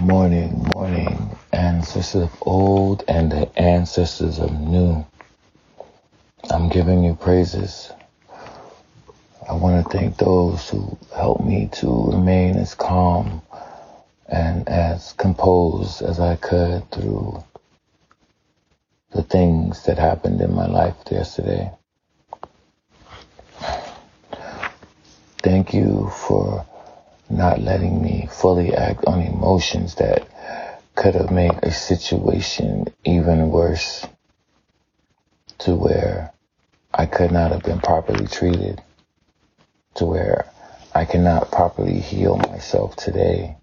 Morning, morning, ancestors of old and the ancestors of new. I'm giving you praises. I want to thank those who helped me to remain as calm and as composed as I could through the things that happened in my life yesterday. Thank you for not letting me fully act on emotions that could have made a situation even worse to where I could not have been properly treated, to where I cannot properly heal myself today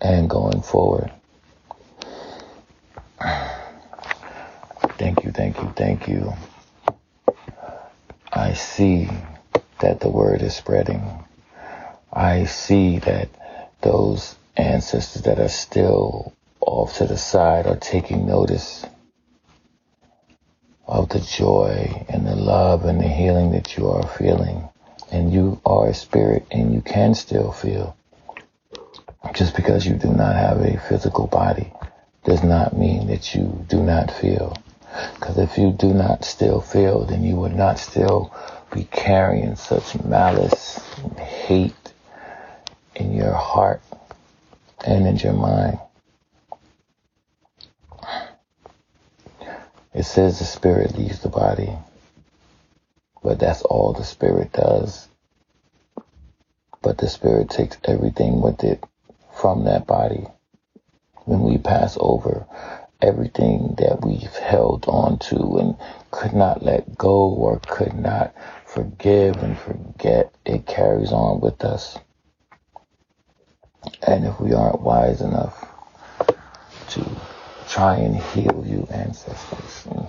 and going forward. Thank you, thank you, thank you. I see that the word is spreading. I see that those ancestors that are still off to the side are taking notice of the joy and the love and the healing that you are feeling. And you are a spirit and you can still feel. Just because you do not have a physical body does not mean that you do not feel. Because if you do not still feel, then you would not still be carrying such malice and hate in your heart and in your mind. It says the spirit leaves the body, but that's all the spirit does. But the spirit takes everything with it from that body. When we pass over, everything that we've held on to and could not let go or could not forgive and forget, it carries on with us. And if we aren't wise enough to try and heal you ancestors and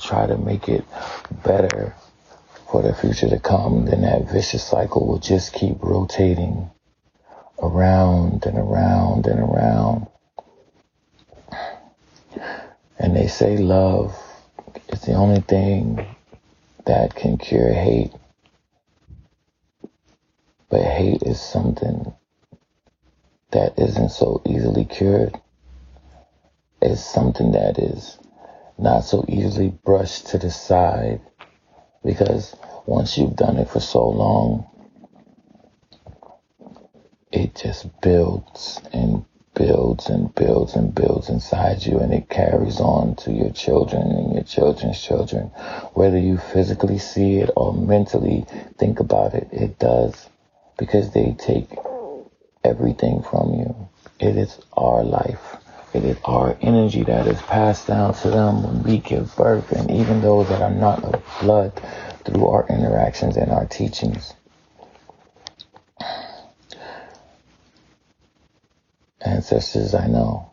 try to make it better for the future to come, then that vicious cycle will just keep rotating around and around and around. And they say love is the only thing that can cure hate. But hate is something that isn't so easily cured. It's something that is not so easily brushed to the side because once you've done it for so long, it just builds and builds and builds and builds inside you and it carries on to your children and your children's children. Whether you physically see it or mentally think about it, it does because they take everything from you. It is our life. It is our energy that is passed down to them when we give birth and even those that are not of blood through our interactions and our teachings. ancestors I know.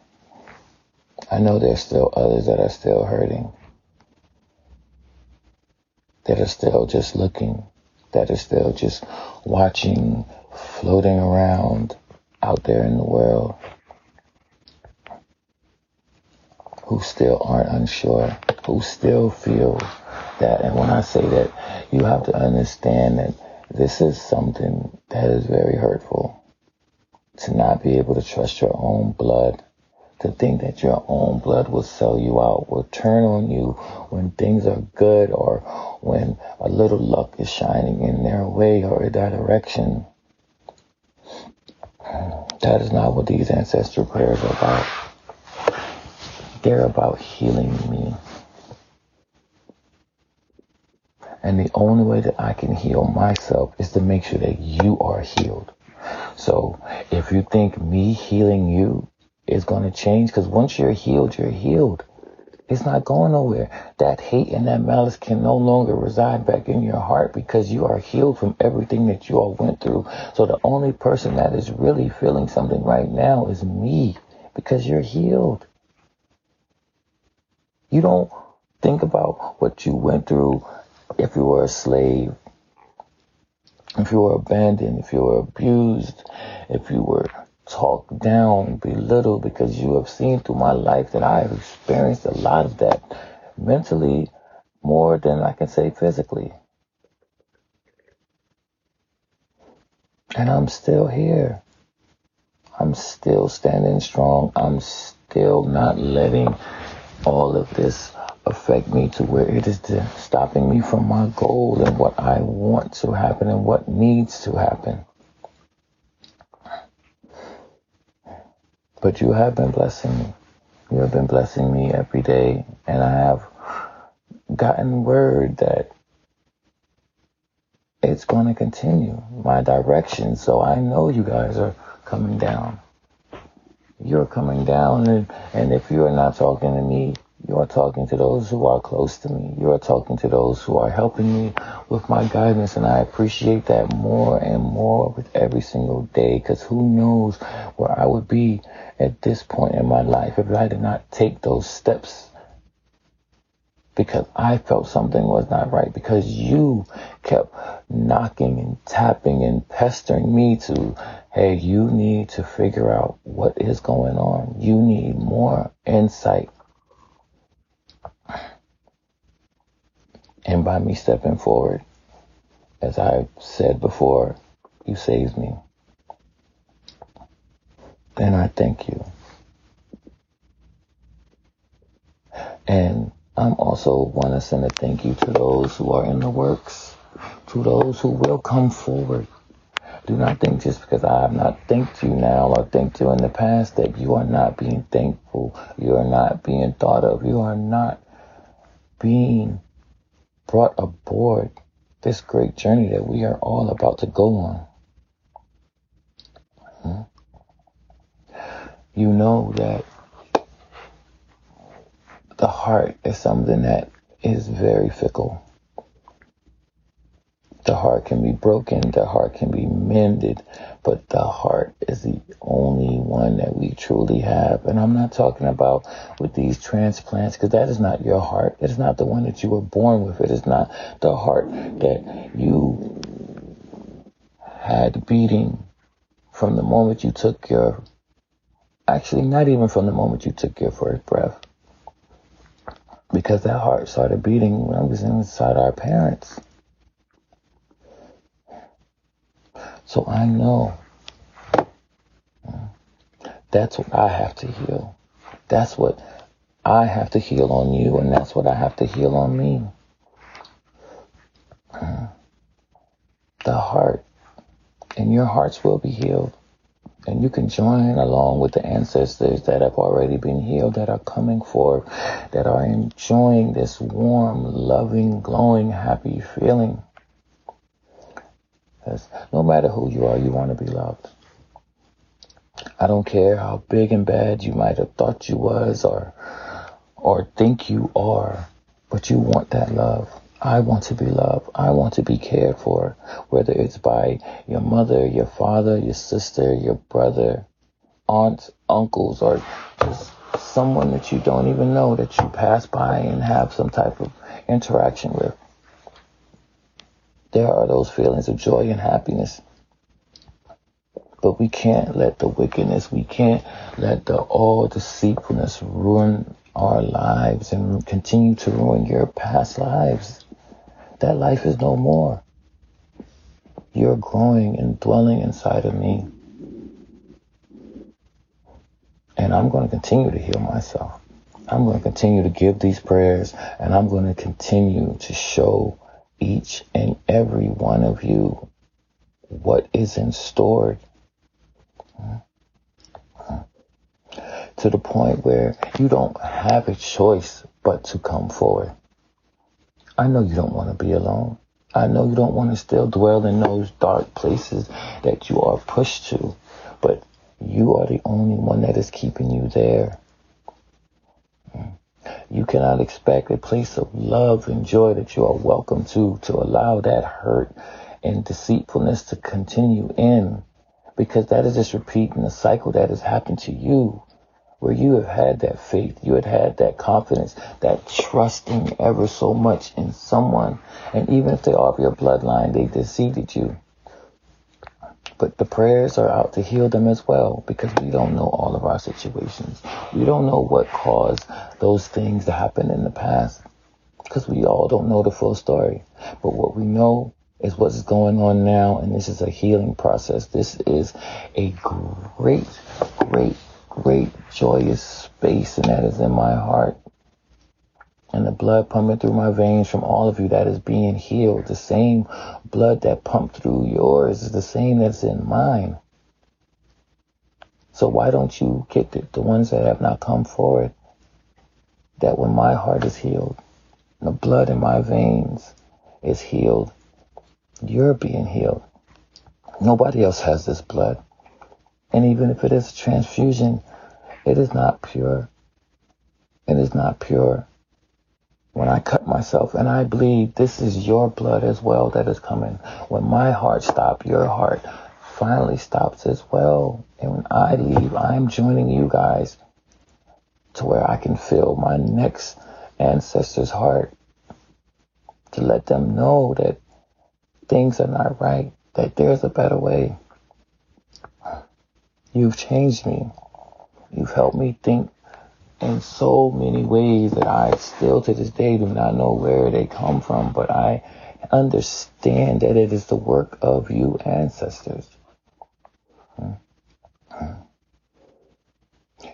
I know there's still others that are still hurting, that are still just looking, that are still just watching, floating around out there in the world, who still aren't unsure, who still feel that. And when I say that, you have to understand that this is something that is very hurtful to not be able to trust your own blood, to think that your own blood will sell you out, will turn on you when things are good or when a little luck is shining in their way or in their direction. That is not what these ancestral prayers are about. They're about healing me. And the only way that I can heal myself is to make sure that you are healed. So if you think me healing you is going to change, because once you're healed, you're healed. It's not going nowhere. That hate and that malice can no longer reside back in your heart because you are healed from everything that you all went through. So the only person that is really feeling something right now is me because you're healed. You don't think about what you went through if you were a slave if you were abandoned, if you were abused, if you were talked down, belittle, because you have seen through my life that I have experienced a lot of that mentally more than I can say physically. And I'm still here. I'm still standing strong. I'm still not letting all of this affect me to where it is stopping me from my goal and what I want to happen and what needs to happen. But you have been blessing me. You have been blessing me every day, and I have gotten word that it's going to continue my direction. So I know you guys are coming down. You're coming down, and, and if you're not talking to me, you are talking to those who are close to me. You are talking to those who are helping me with my guidance, and I appreciate that more and more with every single day because who knows where I would be at this point in my life if I did not take those steps because I felt something was not right because you kept knocking and tapping and pestering me to, hey, you need to figure out what is going on. You need more insight And by me stepping forward, as I said before, you saved me. And I thank you. And I'm also want to send a thank you to those who are in the works, to those who will come forward. Do not think just because I have not thanked you now or thanked you in the past that you are not being thankful. You are not being thought of. You are not being brought aboard this great journey that we are all about to go on. Hmm? You know that the heart is something that is very fickle. The heart can be broken, the heart can be mended, but the heart is the only one that we truly have. And I'm not talking about with these transplants, because that is not your heart. It is not the one that you were born with. It is not the heart that you had beating from the moment you took your, actually, not even from the moment you took your first breath. Because that heart started beating when I was inside our parents. So I know that's what I have to heal. That's what I have to heal on you, and that's what I have to heal on me. The heart, and your hearts will be healed. And you can join along with the ancestors that have already been healed, that are coming forth, that are enjoying this warm, loving, glowing, happy feeling. Because no matter who you are, you want to be loved. I don't care how big and bad you might have thought you was or or think you are, but you want that love. I want to be loved. I want to be cared for, whether it's by your mother, your father, your sister, your brother, aunts, uncles, or just someone that you don't even know that you pass by and have some type of interaction with there are those feelings of joy and happiness. But we can't let the wickedness, we can't let the all deceitfulness ruin our lives and continue to ruin your past lives. That life is no more. You're growing and dwelling inside of me. And I'm going to continue to heal myself. I'm going to continue to give these prayers and I'm going to continue to show each and every one of you what is in store to the point where you don't have a choice but to come forward. I know you don't want to be alone. I know you don't want to still dwell in those dark places that you are pushed to, but you are the only one that is keeping you there. You cannot expect a place of love and joy that you are welcome to, to allow that hurt and deceitfulness to continue in because that is just repeating the cycle that has happened to you where you have had that faith, you had had that confidence, that trusting ever so much in someone. And even if they are of your bloodline, they deceived you. But the prayers are out to heal them as well because we don't know all of our situations. We don't know what caused those things to happen in the past because we all don't know the full story. But what we know is what's going on now, and this is a healing process. This is a great, great, great, joyous space, and that is in my heart. And the blood pumping through my veins from all of you that is being healed. The same blood that pumped through yours is the same that's in mine. So why don't you get it? The ones that have not come forward, that when my heart is healed, the blood in my veins is healed, you're being healed. Nobody else has this blood. And even if it is a transfusion, it is not pure. It is not pure. When I cut myself and I bleed, this is your blood as well that is coming. When my heart stops, your heart finally stops as well. And when I leave, I'm joining you guys to where I can feel my next ancestor's heart to let them know that things are not right, that there's a better way. You've changed me. You've helped me think in so many ways that I still to this day do not know where they come from, but I understand that it is the work of you ancestors.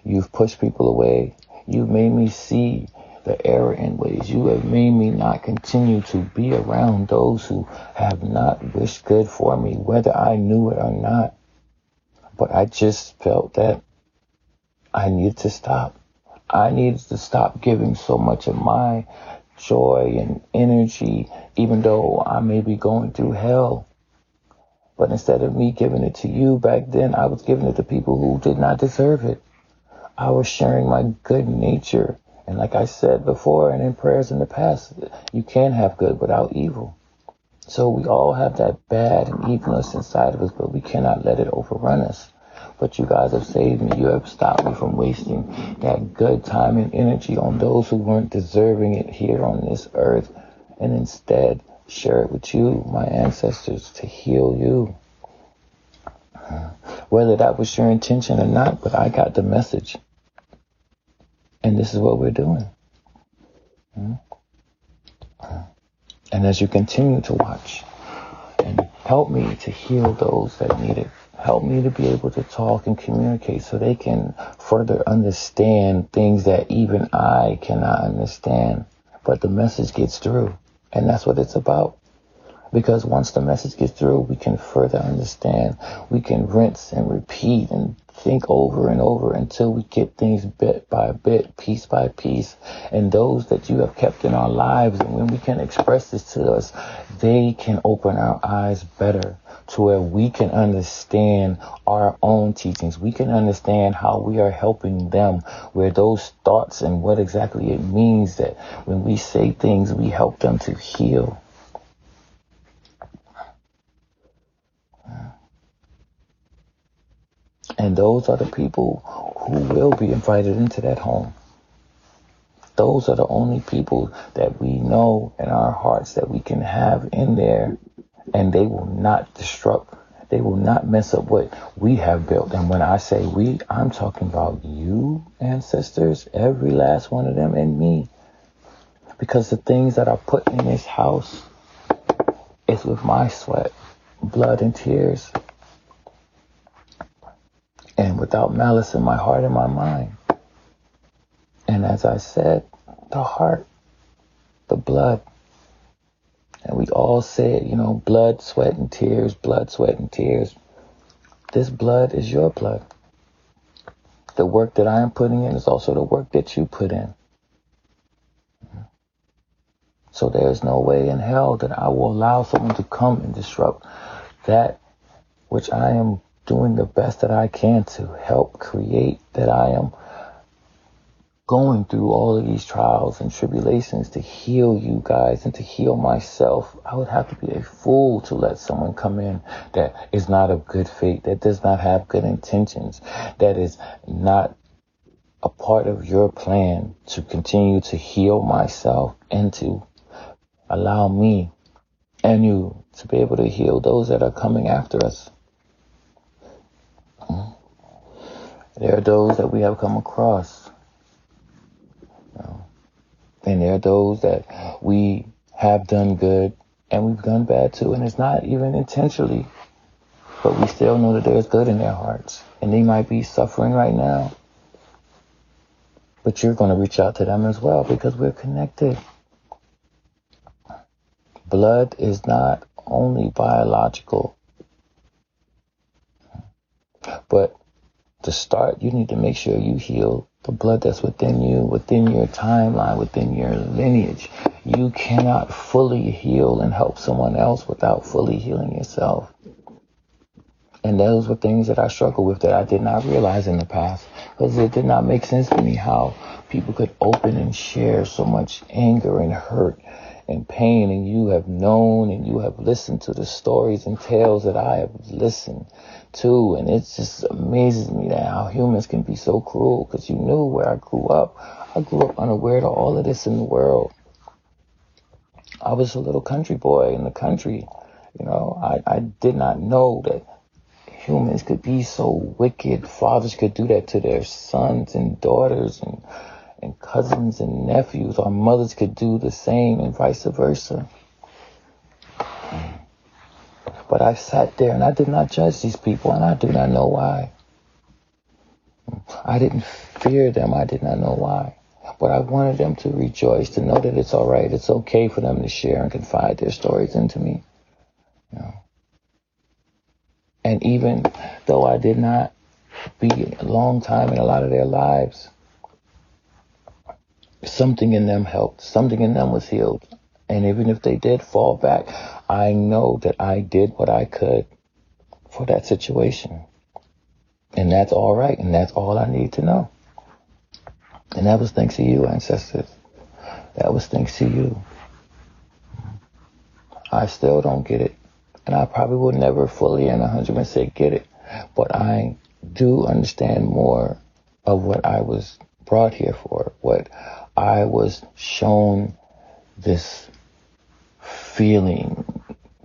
You've pushed people away. You've made me see the error in ways. You have made me not continue to be around those who have not wished good for me, whether I knew it or not. But I just felt that I needed to stop. I needed to stop giving so much of my joy and energy, even though I may be going through hell. But instead of me giving it to you back then, I was giving it to people who did not deserve it. I was sharing my good nature. And like I said before and in prayers in the past, you can't have good without evil. So we all have that bad and evilness inside of us, but we cannot let it overrun us. But you guys have saved me. You have stopped me from wasting that good time and energy on those who weren't deserving it here on this earth. And instead, share it with you, my ancestors, to heal you. Whether that was your intention or not, but I got the message. And this is what we're doing. Hmm? And as you continue to watch and help me to heal those that need it, help me to be able to talk and communicate so they can further understand things that even I cannot understand. But the message gets through. And that's what it's about. Because once the message gets through, we can further understand. We can rinse and repeat and think over and over until we get things bit by bit, piece by piece. And those that you have kept in our lives, and when we can express this to us, they can open our eyes better to where we can understand our own teachings. We can understand how we are helping them, where those thoughts and what exactly it means that when we say things, we help them to heal. And those are the people who will be invited into that home. Those are the only people that we know in our hearts that we can have in there and they will not disrupt they will not mess up what we have built. And when I say we, I'm talking about you, ancestors, every last one of them, and me. Because the things that are put in this house is with my sweat, blood, and tears and without malice in my heart and my mind. And as I said, the heart, the blood. And we all said, you know, blood, sweat, and tears, blood, sweat, and tears. This blood is your blood. The work that I am putting in is also the work that you put in. So there's no way in hell that I will allow someone to come and disrupt that which I am doing the best that I can to help create that I am going through all of these trials and tribulations to heal you guys and to heal myself. I would have to be a fool to let someone come in that is not of good faith, that does not have good intentions, that is not a part of your plan to continue to heal myself and to allow me and you to be able to heal those that are coming after us. There are those that we have come across. And there are those that we have done good And we've done bad too, and it's not even intentionally. But we still know that there's good in their hearts. And they might be suffering right now. But you're going to reach out to them as well because we're connected. Blood is not only biological, but to start, you need to make sure you heal the blood that's within you, within your timeline, within your lineage. You cannot fully heal and help someone else without fully healing yourself. And those were things that I struggled with that I did not realize in the past because it did not make sense to me how people could open and share so much anger and hurt and pain and you have known and you have listened to the stories and tales that I have listened to and it just amazes me that how humans can be so cruel because you knew where I grew up. I grew up unaware to all of this in the world. I was a little country boy in the country. You know, I, I did not know that humans could be so wicked. Fathers could do that to their sons and daughters and and cousins and nephews. Our mothers could do the same and vice versa. But I sat there and I did not judge these people and I do not know why. I didn't fear them. I did not know why. But I wanted them to rejoice, to know that it's all right. It's okay for them to share and confide their stories into me. You know. And even though I did not be a long time in a lot of their lives, something in them helped. Something in them was healed. And even if they did fall back, I know that I did what I could for that situation. And that's all right. And that's all I need to know. And that was thanks to you, ancestors. That was thanks to you. I still don't get it. And I probably will never fully and 100% get it. But I do understand more of what I was brought here for, what I was shown this feeling,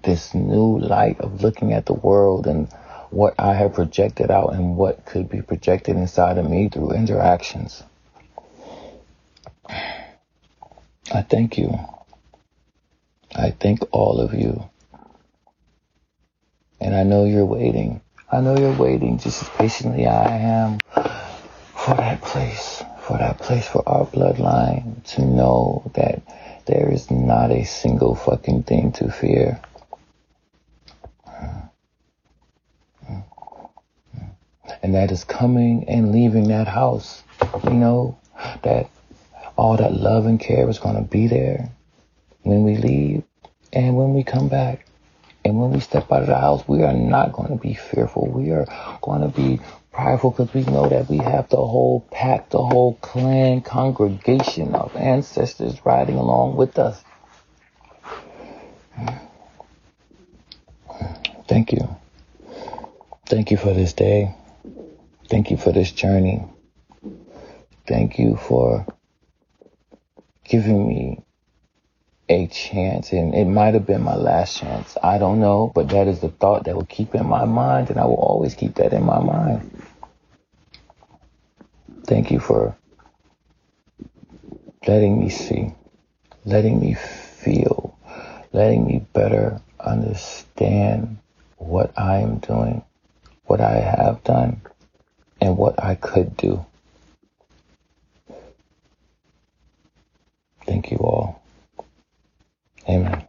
this new light of looking at the world and what I have projected out and what could be projected inside of me through interactions. I thank you. I thank all of you. And I know you're waiting. I know you're waiting just as patiently I am for that place for that place for our bloodline to know that there is not a single fucking thing to fear. And that is coming and leaving that house. You know, that all that love and care is going to be there when we leave and when we come back. And when we step out of the house, we are not going to be fearful. We are going to be prideful because we know that we have the whole pack, the whole clan, congregation of ancestors riding along with us. Thank you. Thank you for this day. Thank you for this journey. Thank you for giving me a chance, and it might have been my last chance. I don't know, but that is the thought that will keep in my mind, and I will always keep that in my mind. Thank you for letting me see, letting me feel, letting me better understand what I am doing, what I have done, and what I could do. Thank you all. Amen.